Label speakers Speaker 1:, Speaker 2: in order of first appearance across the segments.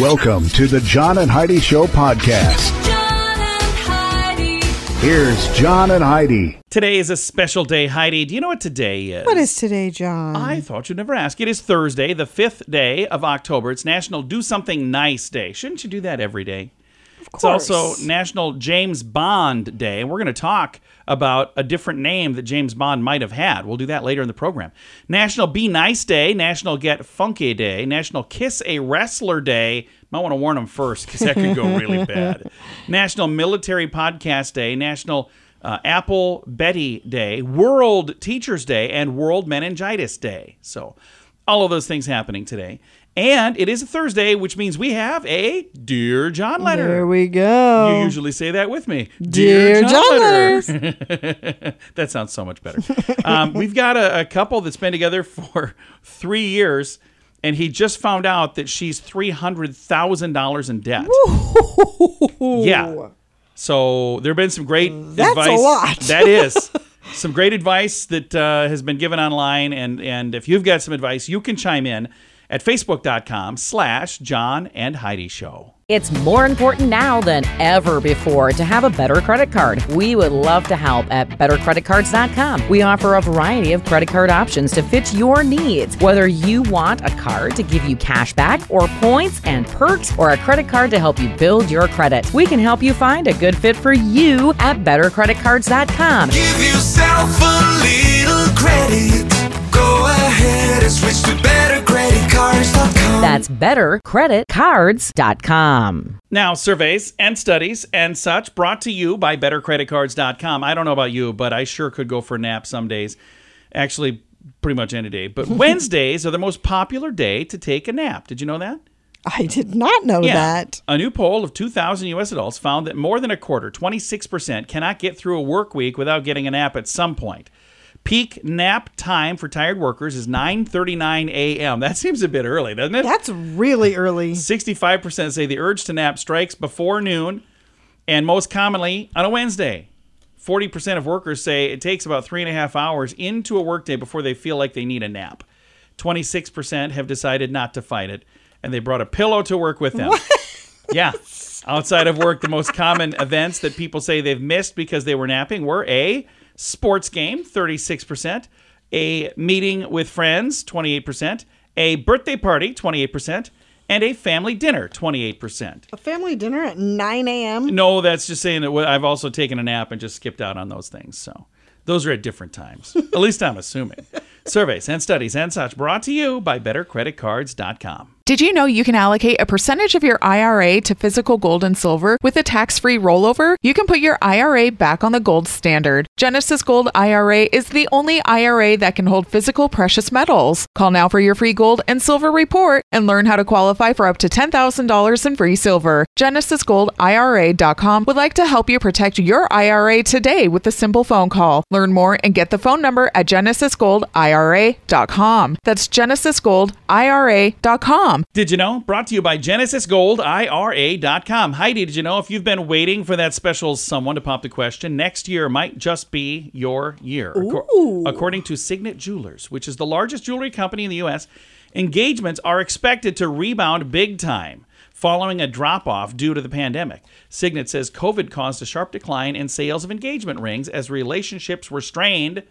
Speaker 1: Welcome to the John and Heidi Show podcast.
Speaker 2: John and Heidi.
Speaker 1: Here's John and Heidi.
Speaker 3: Today is a special day, Heidi. Do you know what today is?
Speaker 4: What is today, John?
Speaker 3: I thought you'd never ask. It is Thursday, the fifth day of October. It's National Do Something Nice Day. Shouldn't you do that every day? It's also National James Bond Day, and we're going to talk about a different name that James Bond might have had. We'll do that later in the program. National Be Nice Day, National Get Funky Day, National Kiss a Wrestler Day. Might want to warn them first because that could go really bad. National Military Podcast Day, National uh, Apple Betty Day, World Teachers Day, and World Meningitis Day. So, all of those things happening today. And it is a Thursday, which means we have a Dear John letter.
Speaker 4: There we go.
Speaker 3: You usually say that with me.
Speaker 4: Dear John
Speaker 3: that sounds so much better. Um, we've got a, a couple that's been together for three years, and he just found out that she's $300,000 in debt. Yeah. So there have been some great
Speaker 4: That's a
Speaker 3: advice.
Speaker 4: lot.
Speaker 3: That is. Some great advice that uh, has been given online, and, and if you've got some advice, you can chime in at facebook.com slash John and Heidi Show.
Speaker 5: It's more important now than ever before to have a better credit card. We would love to help at bettercreditcards.com. We offer a variety of credit card options to fit your needs. Whether you want a card to give you cash back or points and perks or a credit card to help you build your credit, we can help you find a good fit for you at bettercreditcards.com.
Speaker 2: Give yourself a little credit. Go ahead and switch to bettercreditcards.com.
Speaker 5: That's bettercreditcards.com.
Speaker 3: Now, surveys and studies and such brought to you by bettercreditcards.com. I don't know about you, but I sure could go for a nap some days. Actually, pretty much any day. But Wednesdays are the most popular day to take a nap. Did you know that?
Speaker 4: I did not know that.
Speaker 3: A new poll of 2,000 U.S. adults found that more than a quarter, 26%, cannot get through a work week without getting a nap at some point. Peak nap time for tired workers is 9:39 a.m. That seems a bit early, doesn't it?
Speaker 4: That's really early.
Speaker 3: 65% say the urge to nap strikes before noon and most commonly on a Wednesday. 40% of workers say it takes about three and a half hours into a workday before they feel like they need a nap. 26% have decided not to fight it and they brought a pillow to work with them. Yeah. Outside of work, the most common events that people say they've missed because they were napping were a sports game, 36%, a meeting with friends, 28%, a birthday party, 28%, and a family dinner, 28%.
Speaker 4: A family dinner at 9 a.m.
Speaker 3: No, that's just saying that I've also taken a nap and just skipped out on those things. So those are at different times. at least I'm assuming. Surveys and studies and such brought to you by bettercreditcards.com.
Speaker 6: Did you know you can allocate a percentage of your IRA to physical gold and silver with a tax free rollover? You can put your IRA back on the gold standard. Genesis Gold IRA is the only IRA that can hold physical precious metals. Call now for your free gold and silver report and learn how to qualify for up to $10,000 in free silver. GenesisGoldIRA.com would like to help you protect your IRA today with a simple phone call. Learn more and get the phone number at GenesisGoldIRA.com. That's GenesisGoldIRA.com.
Speaker 3: Did you know? Brought to you by GenesisGoldIRA.com. Heidi, did you know if you've been waiting for that special someone to pop the question, next year might just be your year. Acco- According to Signet Jewelers, which is the largest jewelry company in the U.S., engagements are expected to rebound big time following a drop off due to the pandemic. Signet says COVID caused a sharp decline in sales of engagement rings as relationships were strained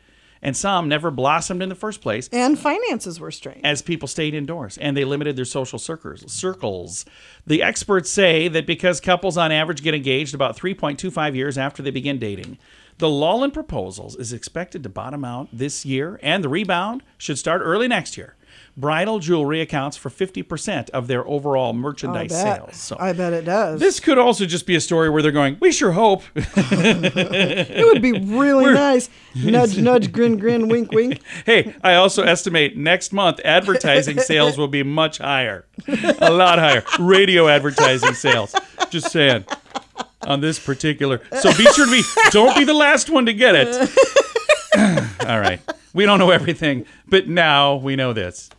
Speaker 3: and some never blossomed in the first place
Speaker 4: And finances were strained.
Speaker 3: as people stayed indoors and they limited their social circles. circles. The experts say that because couples on average get engaged about 3.25 years after they begin dating, the lull in proposals is expected to bottom out this year and the rebound should start early next year. Bridal jewelry accounts for 50% of their overall merchandise sales. So
Speaker 4: I bet it does.
Speaker 3: this could also just be a story where they're going, we sure hope.
Speaker 4: it would be really nice. Nudge, nudge, grin, grin, wink, wink.
Speaker 3: hey, I also estimate next month advertising sales will be much higher. A lot higher. Radio advertising sales. Just saying. On this particular. So be sure to be, don't be the last one to get it. All right. We don't know everything, but now we know this.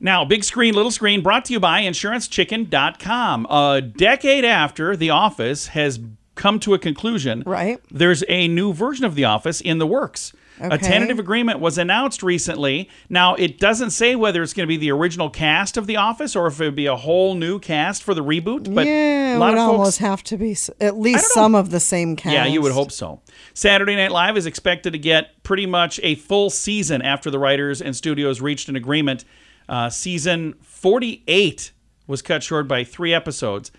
Speaker 3: Now, big screen, little screen, brought to you by InsuranceChicken.com. A decade after The Office has come to a conclusion,
Speaker 4: Right.
Speaker 3: there's a new version of The Office in the works. A tentative agreement was announced recently. Now, it doesn't say whether it's going to be the original cast of The Office or if it would be a whole new cast for the reboot. But
Speaker 4: yeah,
Speaker 3: a
Speaker 4: it
Speaker 3: lot
Speaker 4: would
Speaker 3: of folks,
Speaker 4: almost have to be at least some of the same cast.
Speaker 3: yeah, you would hope so. Saturday Night Live is expected to get pretty much a full season after the writers and studios reached an agreement. Uh, season 48 was cut short by three episodes.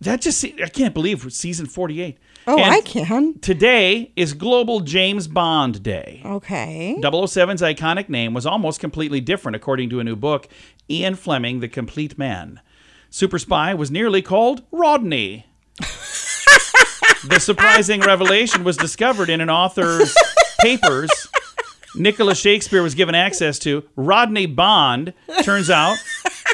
Speaker 3: That just, I can't believe season 48.
Speaker 4: Oh,
Speaker 3: And
Speaker 4: I can.
Speaker 3: Today is Global James Bond Day.
Speaker 4: Okay.
Speaker 3: 007's iconic name was almost completely different, according to a new book, Ian Fleming, The Complete Man. Super Spy was nearly called Rodney. the surprising revelation was discovered in an author's papers. Nicholas Shakespeare was given access to. Rodney Bond, turns out,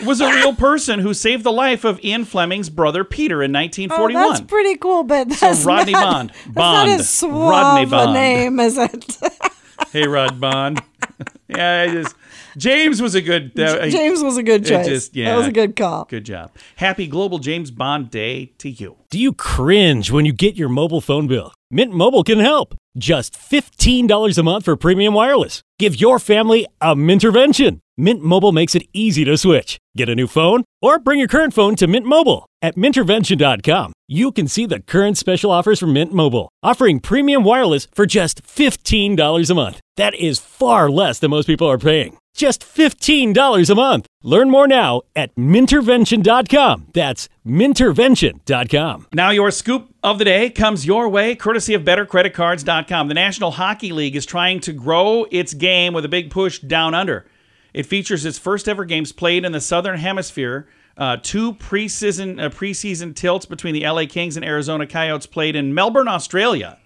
Speaker 3: was a real person who saved the life of Ian Fleming's brother Peter in 1941.
Speaker 4: Oh,
Speaker 3: 1941.
Speaker 4: that's pretty cool, but that's
Speaker 3: Rodney
Speaker 4: not,
Speaker 3: Bond.
Speaker 4: That's
Speaker 3: Bond.
Speaker 4: not as suave
Speaker 3: Rodney Bond.
Speaker 4: a name is it.
Speaker 3: hey, Rod Bond. yeah, I just James was a good. Uh,
Speaker 4: James was a good
Speaker 3: it
Speaker 4: choice.
Speaker 3: just- yeah.
Speaker 4: That was a good call.
Speaker 3: Good job. Happy Global James Bond Day to you.
Speaker 7: Do you cringe when you get your mobile phone bill? Mint Mobile can help. Just $15 a month for premium wireless. Give your family a Mintervention. Mint Mobile makes it easy to switch. Get a new phone or bring your current phone to Mint Mobile. At Mintervention.com, you can see the current special offers from Mint Mobile, offering premium wireless for just $15 a month. That is far less than most people are paying. Just $15 a month. Learn more now at Mintervention.com. That's Mintervention.com.
Speaker 3: Now, your scoop of the day comes your way, courtesy of BetterCreditCards.com. The National Hockey League is trying to grow its game with a big push down under. It features its first ever games played in the Southern Hemisphere. Uh, two preseason uh, preseason tilts between the LA Kings and Arizona Coyotes played in Melbourne, Australia.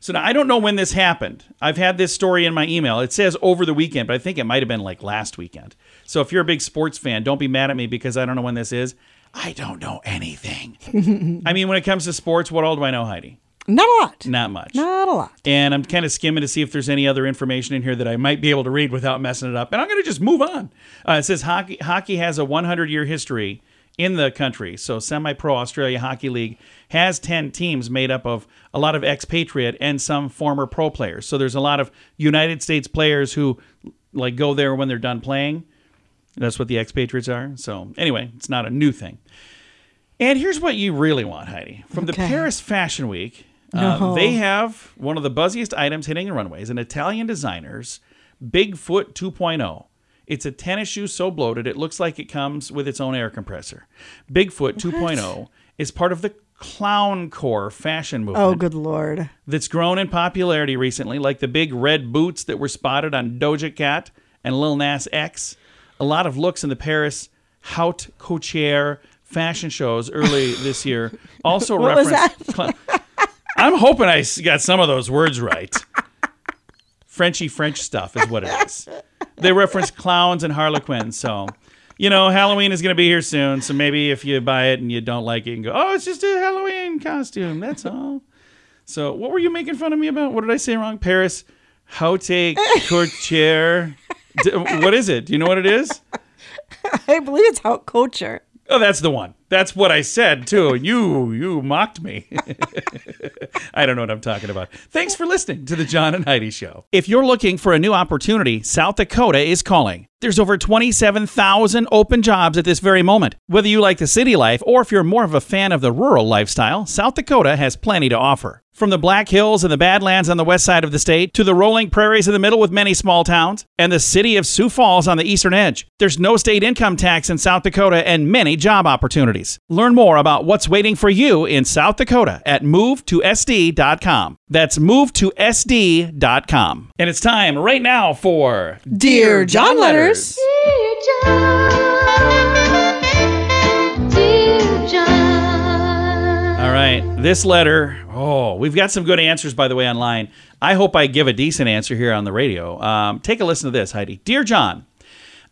Speaker 3: So now I don't know when this happened. I've had this story in my email. It says over the weekend, but I think it might have been like last weekend. So if you're a big sports fan, don't be mad at me because I don't know when this is. I don't know anything. I mean, when it comes to sports, what all do I know, Heidi?
Speaker 4: Not a lot.
Speaker 3: Not much.
Speaker 4: Not a lot.
Speaker 3: And I'm kind of skimming to see if there's any other information in here that I might be able to read without messing it up. And I'm going to just move on. Uh, it says hockey hockey has a 100 year history in the country. So Semi Pro Australia Hockey League has 10 teams made up of a lot of expatriate and some former pro players. So there's a lot of United States players who like go there when they're done playing. That's what the expatriates are. So anyway, it's not a new thing. And here's what you really want, Heidi. From the Paris Fashion Week, uh, they have one of the buzziest items hitting the runways, an Italian designer's Bigfoot 2.0. It's a tennis shoe so bloated it looks like it comes with its own air compressor. Bigfoot 2.0 is part of the clown core fashion oh, movement
Speaker 4: Oh, good lord.
Speaker 3: that's grown in popularity recently, like the big red boots that were spotted on Doja Cat and Lil Nas X. A lot of looks in the Paris Haute Couture fashion shows early this year also
Speaker 4: What was
Speaker 3: referenced. cl- I'm hoping I got some of those words right. Frenchy French stuff is what it is. They reference clowns and harlequins, so you know Halloween is going to be here soon. So maybe if you buy it and you don't like it, you can go, "Oh, it's just a Halloween costume. That's all." So, what were you making fun of me about? What did I say wrong? Paris Haute Couture. What is it? Do you know what it is?
Speaker 4: I believe it's haute culture.
Speaker 3: Oh, that's the one. That's what I said too. You you mocked me. I don't know what I'm talking about. Thanks for listening to the John and Heidi show. If you're looking for a new opportunity, South Dakota is calling. There's over 27,000 open jobs at this very moment. Whether you like the city life or if you're more of a fan of the rural lifestyle, South Dakota has plenty to offer. From the Black Hills and the Badlands on the west side of the state to the rolling prairies in the middle with many small towns and the city of Sioux Falls on the eastern edge, there's no state income tax in South Dakota and many job opportunities. Learn more about what's waiting for you in South Dakota at movetosd.com. That's movetosd.com. And it's time right now for
Speaker 4: Dear John Letters.
Speaker 3: All right. This letter, oh, we've got some good answers, by the way, online. I hope I give a decent answer here on the radio. Um, take a listen to this, Heidi. Dear John,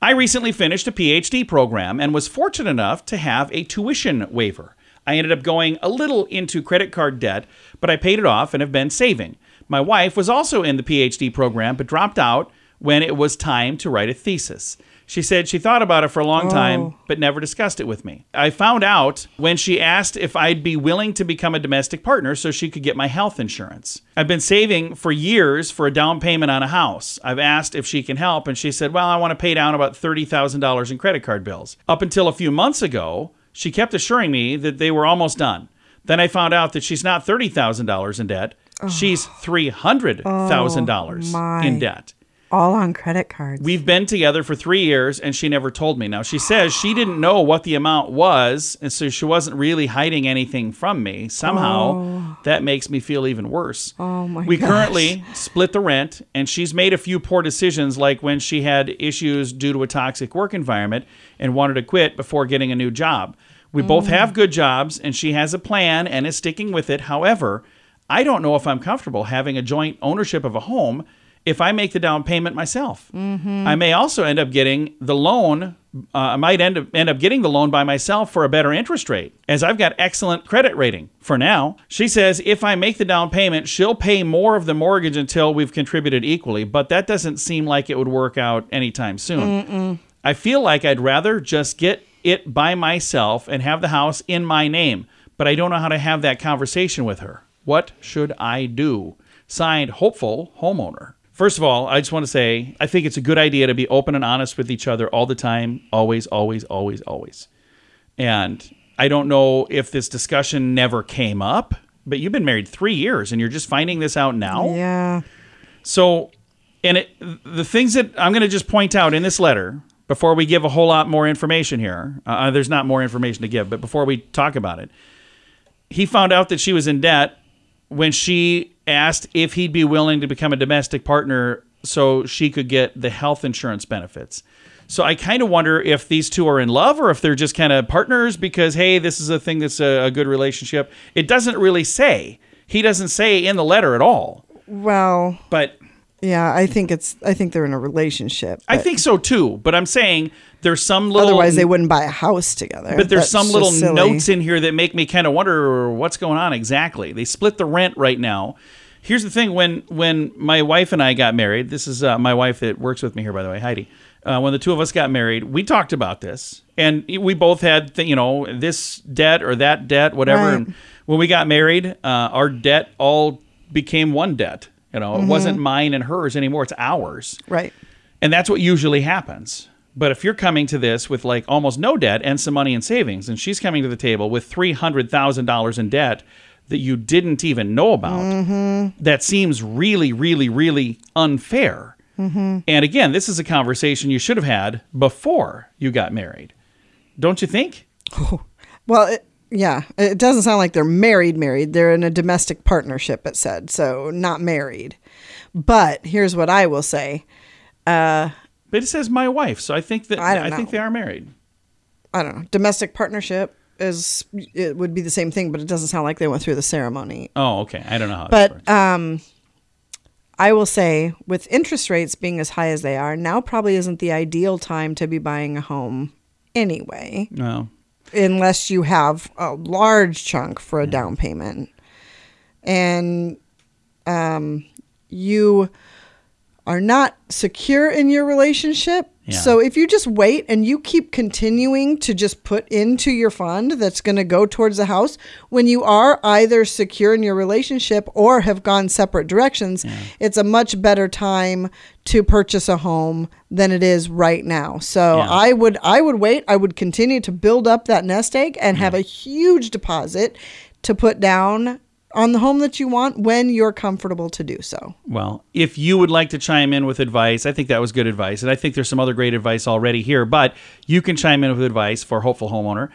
Speaker 3: I recently finished a PhD program and was fortunate enough to have a tuition waiver. I ended up going a little into credit card debt, but I paid it off and have been saving. My wife was also in the PhD program, but dropped out when it was time to write a thesis. She said she thought about it for a long time, oh. but never discussed it with me. I found out when she asked if I'd be willing to become a domestic partner so she could get my health insurance. I've been saving for years for a down payment on a house. I've asked if she can help, and she said, Well, I want to pay down about $30,000 in credit card bills. Up until a few months ago, she kept assuring me that they were almost done. Then I found out that she's not $30,000 in debt, she's $300,000
Speaker 4: my.
Speaker 3: in debt.
Speaker 4: All on credit cards.
Speaker 3: We've been together for three years, and she never told me. Now she says she didn't know what the amount was, and so she wasn't really hiding anything from me. Somehow, that makes me feel even worse.
Speaker 4: Oh my
Speaker 3: We
Speaker 4: gosh.
Speaker 3: currently split the rent, and she's made a few poor decisions, like when she had issues due to a toxic work environment and wanted to quit before getting a new job. We
Speaker 4: Mm.
Speaker 3: both have good jobs, and she has a plan and is sticking with it. However, I don't know if I'm comfortable having a joint ownership of a home if I make the down payment myself.
Speaker 4: Mm-hmm.
Speaker 3: I may also end up getting the loan. Uh, I might end up end up getting the loan by myself for a better interest rate, as I've got excellent credit rating for now. She says if I make the down payment, she'll pay more of the mortgage until we've contributed equally, but that doesn't seem like it would work out anytime soon. I feel like I'd rather just get it by myself and have the house in my name, but I don't know how to have that conversation with her. What should I do? Signed, hopeful homeowner. First of all, I just want to say I think it's a good idea to be open and honest with each other all the time, always, always, always, always. And I don't know if this discussion never came up, but you've been married three years and you're just finding this out now.
Speaker 4: Yeah.
Speaker 3: So, and it, the things that I'm going to just point out in this letter before we give a whole lot more information here, uh, there's not more information to give, but before we talk about it, he found out that she was in debt when she asked if he'd be willing to become a domestic partner so she could get the health insurance benefits. So I kind of wonder if these two are in love or if they're just kind of partners because, hey, this is a thing that's a, a good relationship. It doesn't really say. He doesn't say in the letter at all.
Speaker 4: Well,
Speaker 3: But
Speaker 4: yeah, I think it's. I think they're in a relationship.
Speaker 3: I think so too. But I'm saying there's some little.
Speaker 4: Otherwise, they wouldn't buy a house together.
Speaker 3: But there's
Speaker 4: That's
Speaker 3: some
Speaker 4: just
Speaker 3: little
Speaker 4: silly.
Speaker 3: notes in here that make me kind of wonder what's going on exactly. They split the rent right now. Here's the thing: when when my wife and I got married, this is uh, my wife that works with me here, by the way, Heidi. Uh, when the two of us got married, we talked about this, and we both had, th- you know, this debt or that debt, whatever.
Speaker 4: Right.
Speaker 3: And when we got married, uh, our debt all became one debt. You know, it mm-hmm. wasn't mine and hers anymore; it's ours.
Speaker 4: Right.
Speaker 3: And that's what usually happens. But if you're coming to this with like almost no debt and some money in savings, and she's coming to the table with $300,000 in debt that you didn't even know about, mm-hmm. that seems really, really, really unfair. Mm-hmm. And again, this is a conversation you should have had before you got married. Don't you think?
Speaker 4: Well, it, yeah, it doesn't sound like they're married. Married. They're in a domestic partnership. It said so, not married. But here's what I will say.
Speaker 3: Uh, But it says my wife, so I think that
Speaker 4: I don't
Speaker 3: think they are married.
Speaker 4: I don't know. Domestic partnership is it would be the same thing, but it doesn't sound like they went through the ceremony.
Speaker 3: Oh, okay. I don't know how.
Speaker 4: But um, I will say, with interest rates being as high as they are, now probably isn't the ideal time to be buying a home anyway,
Speaker 3: no.
Speaker 4: Unless you have a large chunk for a down payment. And um, you are not secure in your relationship,
Speaker 3: Yeah.
Speaker 4: So if you just wait and you keep continuing to just put into your fund that's going to go towards the house, when you are either secure in your relationship or have gone separate directions, it's a much better time to purchase a home than it is right now. So
Speaker 3: Yeah.
Speaker 4: I would I would wait. I would continue to build up that nest egg and have a huge deposit to put down on the home that you want when you're comfortable to do so.
Speaker 3: Well, if you would like to chime in with advice, I think that was good advice. And I think there's some other great advice already here, but you can chime in with advice for Hopeful Homeowner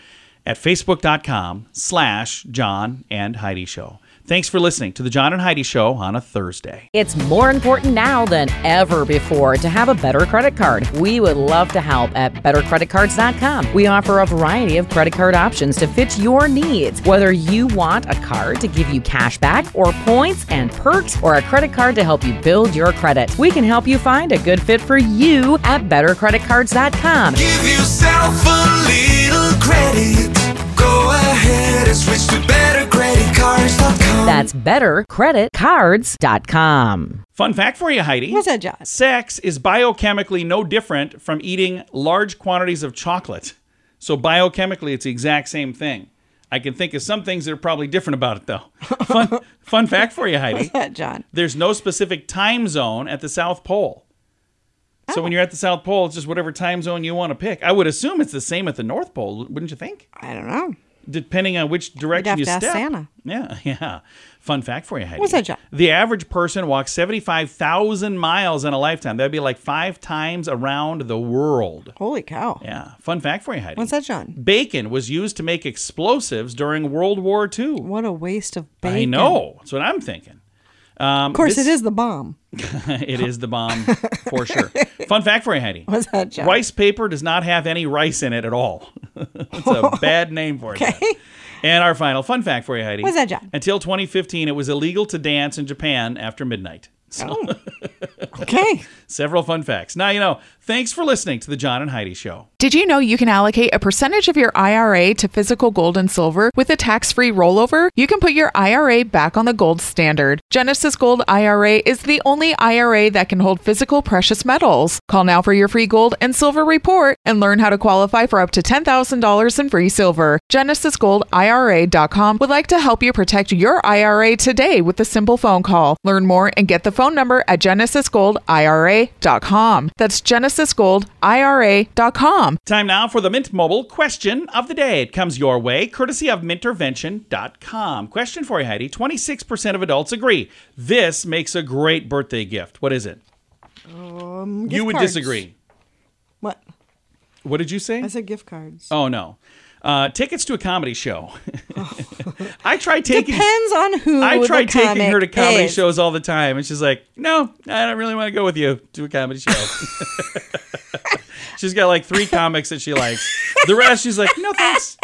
Speaker 3: at facebook.com slash John and Heidi Show. Thanks for listening to the John and Heidi Show on a Thursday.
Speaker 5: It's more important now than ever before to have a better credit card. We would love to help at bettercreditcards.com. We offer a variety of credit card options to fit your needs. Whether you want a card to give you cash back or points and perks or a credit card to help you build your credit, we can help you find a good fit for you at bettercreditcards.com.
Speaker 2: Give yourself a little credit. Go ahead and switch to bettercreditcards.com.
Speaker 5: That's bettercreditcards.com.
Speaker 3: Fun fact for you, Heidi.
Speaker 4: What's that, John?
Speaker 3: Sex is biochemically no different from eating large quantities of chocolate. So biochemically, it's the exact same thing. I can think of some things that are probably different about it, though. Fun, fun fact for you, Heidi.
Speaker 4: What's That John.
Speaker 3: There's no specific time zone at the South Pole. So when oh. you're at the South Pole, it's just whatever time zone you want to pick. I would assume it's the same at the North Pole, wouldn't you think?
Speaker 4: I don't know.
Speaker 3: Depending on which direction you step.
Speaker 4: Santa.
Speaker 3: Yeah, yeah. Fun fact for you, Heidi.
Speaker 4: What's that, John?
Speaker 3: The average person walks 75,000 miles in a lifetime. That'd be like five times around the world.
Speaker 4: Holy cow.
Speaker 3: Yeah. Fun fact for you, Heidi.
Speaker 4: What's that, John?
Speaker 3: Bacon was used to make explosives during World War II.
Speaker 4: What a waste of bacon.
Speaker 3: I know. That's what I'm thinking. Um,
Speaker 4: Of course,
Speaker 3: this-
Speaker 4: it is the bomb.
Speaker 3: it is the bomb for sure. Fun fact for you, Heidi.
Speaker 4: What's that, John?
Speaker 3: Rice paper does not have any rice in it at all. it's a bad name for it.
Speaker 4: Okay.
Speaker 3: And our final fun fact for you, Heidi.
Speaker 4: What's that, John?
Speaker 3: Until 2015, it was illegal to dance in Japan after midnight. So,
Speaker 4: Oh. Okay.
Speaker 3: Several fun facts. Now you know. Thanks for listening to the John and Heidi Show.
Speaker 6: Did you know you can allocate a percentage of your IRA to physical gold and silver with a tax free rollover? You can put your IRA back on the gold standard. Genesis Gold IRA is the only IRA that can hold physical precious metals. Call now for your free gold and silver report and learn how to qualify for up to $10,000 in free silver. GenesisGoldIRA.com would like to help you protect your IRA today with a simple phone call. Learn more and get the phone number at GenesisGoldIRA.com. That's GenesisGoldIRA.com.
Speaker 3: Time now for the Mint Mobile question of the day. It comes your way, courtesy of mintervention.com. Question for you, Heidi. 26% of adults agree this makes a great birthday gift. What is it?
Speaker 4: Um,
Speaker 3: you would
Speaker 4: cards.
Speaker 3: disagree.
Speaker 4: What?
Speaker 3: What did you say?
Speaker 4: I said gift cards.
Speaker 3: Oh no. Uh, tickets to a comedy show. I try taking
Speaker 4: Depends on who.
Speaker 3: I
Speaker 4: the
Speaker 3: try taking her to comedy
Speaker 4: is.
Speaker 3: shows all the time, and she's like, "No, I don't really want to go with you to a comedy show." she's got like three comics that she likes. The rest, she's like, "No, thanks."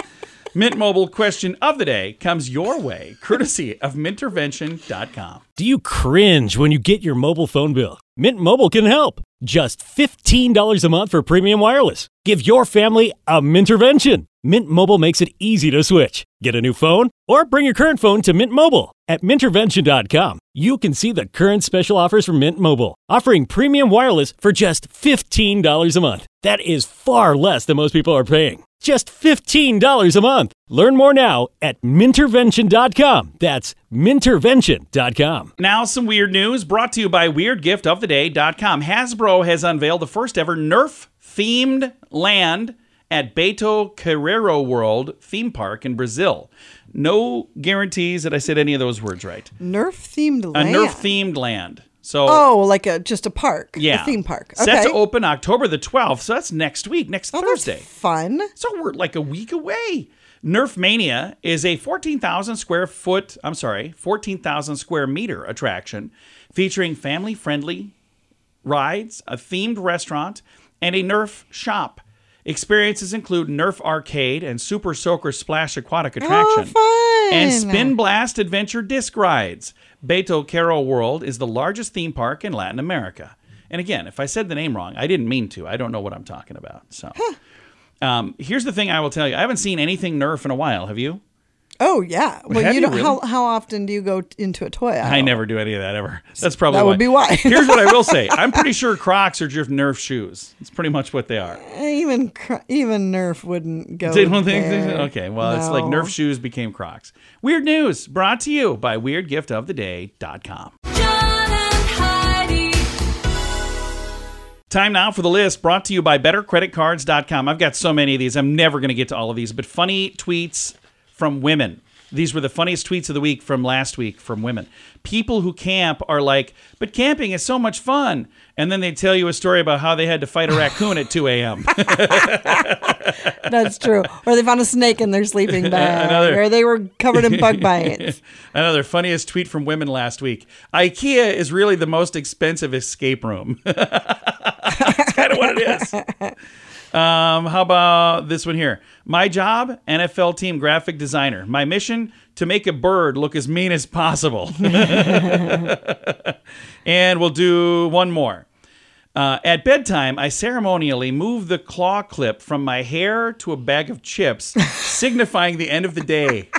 Speaker 3: Mint Mobile question of the day comes your way, courtesy of Mintervention.com.
Speaker 7: Do you cringe when you get your mobile phone bill? Mint Mobile can help. Just $15 a month for premium wireless. Give your family a Mintervention. Mint Mobile makes it easy to switch. Get a new phone or bring your current phone to Mint Mobile. At Mintervention.com, you can see the current special offers from Mint Mobile, offering premium wireless for just $15 a month. That is far less than most people are paying. Just $15 a month. Learn more now at Mintervention.com. That's Mintervention.com.
Speaker 3: Now, some weird news brought to you by WeirdGiftOfTheDay.com. Hasbro has unveiled the first ever Nerf themed land at Beto Carrero World theme park in Brazil. No guarantees that I said any of those words right.
Speaker 4: Nerf themed land. A.
Speaker 3: Nerf themed land. So,
Speaker 4: Oh, like a just a park.
Speaker 3: yeah.
Speaker 4: A theme park.
Speaker 3: Set to open October the 12th. So that's next week, next
Speaker 4: Oh, that's
Speaker 3: Thursday.
Speaker 4: fun.
Speaker 3: So we're like a week away. Nerf Mania is a 14,000 square foot, I'm sorry, 14,000 square meter attraction featuring family friendly rides, a themed restaurant, and a Nerf shop. Experiences include Nerf Arcade and Super Soaker Splash Aquatic oh, Attraction.
Speaker 4: Oh.
Speaker 3: And Spin Blast Adventure Disc Rides. Beto Caro World is the largest theme park in Latin America. And again, if I said the name wrong, I didn't mean to. I don't know what I'm talking about. So, um, here's the thing I will tell you: I haven't seen anything Nerf in a while. Have you?
Speaker 4: Oh yeah. Well,
Speaker 3: Have
Speaker 4: you
Speaker 3: you
Speaker 4: know how how often do you go t- into a toy aisle?
Speaker 3: I never do any of that ever. That's probably
Speaker 4: That
Speaker 3: why.
Speaker 4: would be why.
Speaker 3: Here's what I will say. I'm pretty sure Crocs are just Nerf shoes. It's pretty much what they are.
Speaker 4: Even even Nerf wouldn't go.
Speaker 3: They don't think
Speaker 4: there.
Speaker 3: okay. Well, it's like Nerf shoes became Crocs. Weird news brought to you by WeirdGiftOfTheDay.com. Time now for the list brought to you by BetterCreditCards.com. I've got so many of these. I'm never going to get to all of these, but funny tweets from women. These were the funniest tweets of the week from last week from women. People who camp are like, but camping is so much fun. And then they tell you a story about how they had to fight a raccoon at 2 a.m.
Speaker 4: That's true. Or they found a snake in their sleeping bag,
Speaker 3: Another-
Speaker 4: or they were covered in bug bites.
Speaker 3: Another funniest tweet from women last week. IKEA is really the most expensive escape room. That's kind of what it is. Um, how about this one here? My job, NFL team graphic designer. My mission, to make a bird look as mean as possible. and we'll do one more. Uh, at bedtime, I ceremonially move the claw clip from my hair to a bag of chips, signifying the end of the day.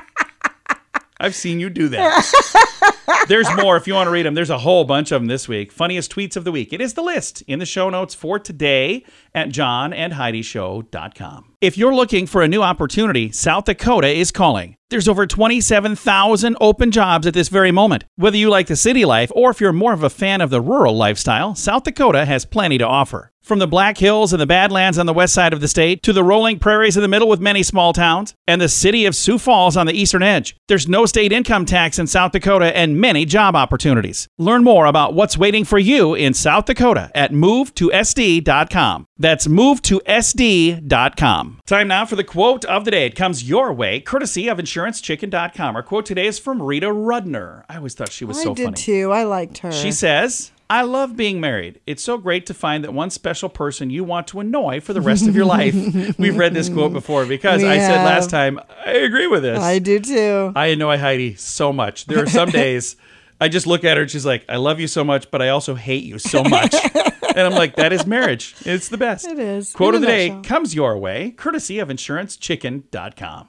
Speaker 3: I've seen you do that. There's more if you want to read them. There's a whole bunch of them this week. Funniest tweets of the week. It is the list in the show notes for today at johnandheidishow.com. If you're looking for a new opportunity, South Dakota is calling. There's over 27,000 open jobs at this very moment. Whether you like the city life or if you're more of a fan of the rural lifestyle, South Dakota has plenty to offer. From the Black Hills and the Badlands on the west side of the state to the rolling prairies in the middle with many small towns and the city of Sioux Falls on the eastern edge, there's no state income tax in South Dakota and many job opportunities. Learn more about what's waiting for you in South Dakota at movetosd.com. That's movetosd.com. Time now for the quote of the day. It comes your way, courtesy of insurancechicken.com. Our quote today is from Rita Rudner. I always thought she was
Speaker 4: I
Speaker 3: so
Speaker 4: did
Speaker 3: funny.
Speaker 4: too. I liked her.
Speaker 3: She says, I love being married. It's so great to find that one special person you want to annoy for the rest of your life. We've read this quote before because
Speaker 4: We
Speaker 3: I said last time, I agree with this.
Speaker 4: I do too.
Speaker 3: I annoy Heidi so much. There are some days I just look at her and she's like, I love you so much, but I also hate you so much. and I'm like, that is marriage. It's the best.
Speaker 4: It is.
Speaker 3: Quote of the day
Speaker 4: nutshell.
Speaker 3: comes your way, courtesy of insurancechicken.com.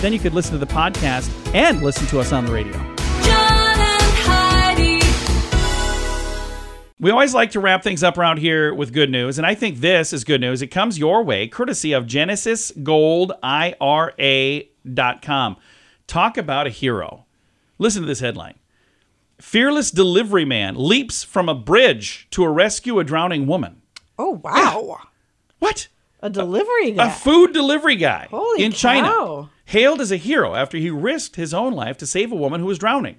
Speaker 3: Then you could listen to the podcast and listen to us on the radio.
Speaker 8: John and Heidi.
Speaker 3: We always like to wrap things up around here with good news, and I think this is good news. It comes your way courtesy of GenesisGoldIRA.com. Talk about a hero. Listen to this headline Fearless delivery man leaps from a bridge to rescue a drowning woman.
Speaker 4: Oh wow.
Speaker 3: What?
Speaker 4: A delivery guy.
Speaker 3: A food delivery guy
Speaker 4: Holy
Speaker 3: in China
Speaker 4: cow.
Speaker 3: Hailed as a hero after he risked his own life to save a woman who was drowning.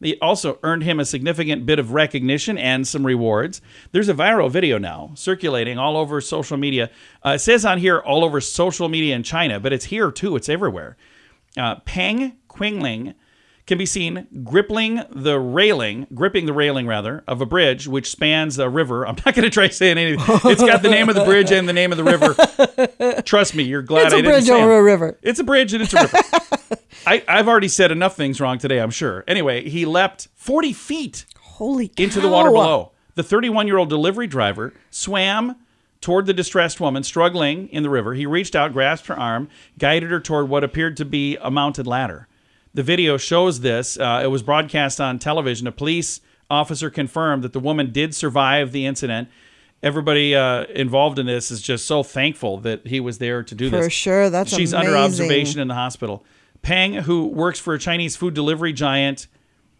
Speaker 3: It also earned him a significant bit of recognition and some rewards. There's a viral video now circulating all over social media. Uh, it says on here all over social media in China, but it's here too. It's everywhere. Uh, Peng Qinglin can be seen gripping the railing, gripping the railing rather, of a bridge which spans a river. I'm not going to try saying anything. It's got the name of the bridge and the name of the river. Trust me, you're glad
Speaker 4: It's
Speaker 3: I
Speaker 4: a
Speaker 3: didn't
Speaker 4: bridge over
Speaker 3: it.
Speaker 4: a river.
Speaker 3: It's a bridge and it's a river. I, I've already said enough things wrong today, I'm sure. Anyway, he leapt 40 feet
Speaker 4: Holy cow.
Speaker 3: into the water below. The 31 year old delivery driver swam toward the distressed woman struggling in the river. He reached out, grasped her arm, guided her toward what appeared to be a mounted ladder. The video shows this. Uh, it was broadcast on television. A police officer confirmed that the woman did survive the incident. Everybody uh, involved in this is just so thankful that he was there to do this.
Speaker 4: For sure, that's
Speaker 3: She's under observation in the hospital. Peng, who works for a Chinese food delivery giant,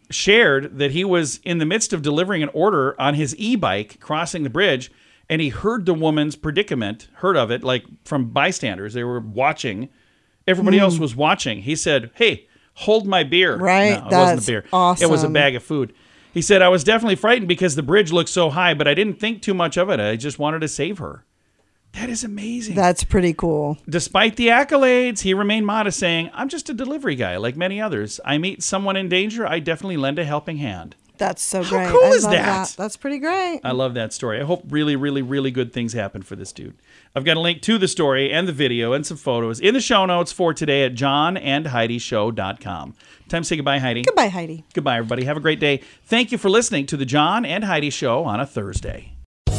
Speaker 3: shared that he was in the midst of delivering an order on his e-bike crossing the bridge and he heard the woman's predicament heard of it like from bystanders they were watching everybody else was watching he said hey hold my beer.
Speaker 4: Right,
Speaker 3: no, it wasn't the beer it was a bag of food he said i was definitely frightened because the bridge looked so high but i didn't think too much of it i just wanted to save her That is amazing.
Speaker 4: That's pretty cool.
Speaker 3: Despite the accolades, he remained modest, saying, I'm just a delivery guy like many others. I meet someone in danger, I definitely lend a helping hand.
Speaker 4: That's so
Speaker 3: How
Speaker 4: great.
Speaker 3: cool
Speaker 4: I
Speaker 3: is
Speaker 4: love
Speaker 3: that?
Speaker 4: That's pretty great.
Speaker 3: I love that story. I hope really, really, really good things happen for this dude. I've got a link to the story and the video and some photos in the show notes for today at johnandheidishow.com. Time to say goodbye, Heidi.
Speaker 4: Goodbye, Heidi.
Speaker 3: Goodbye, everybody. Have a great day. Thank you for listening to the John and Heidi Show on a Thursday.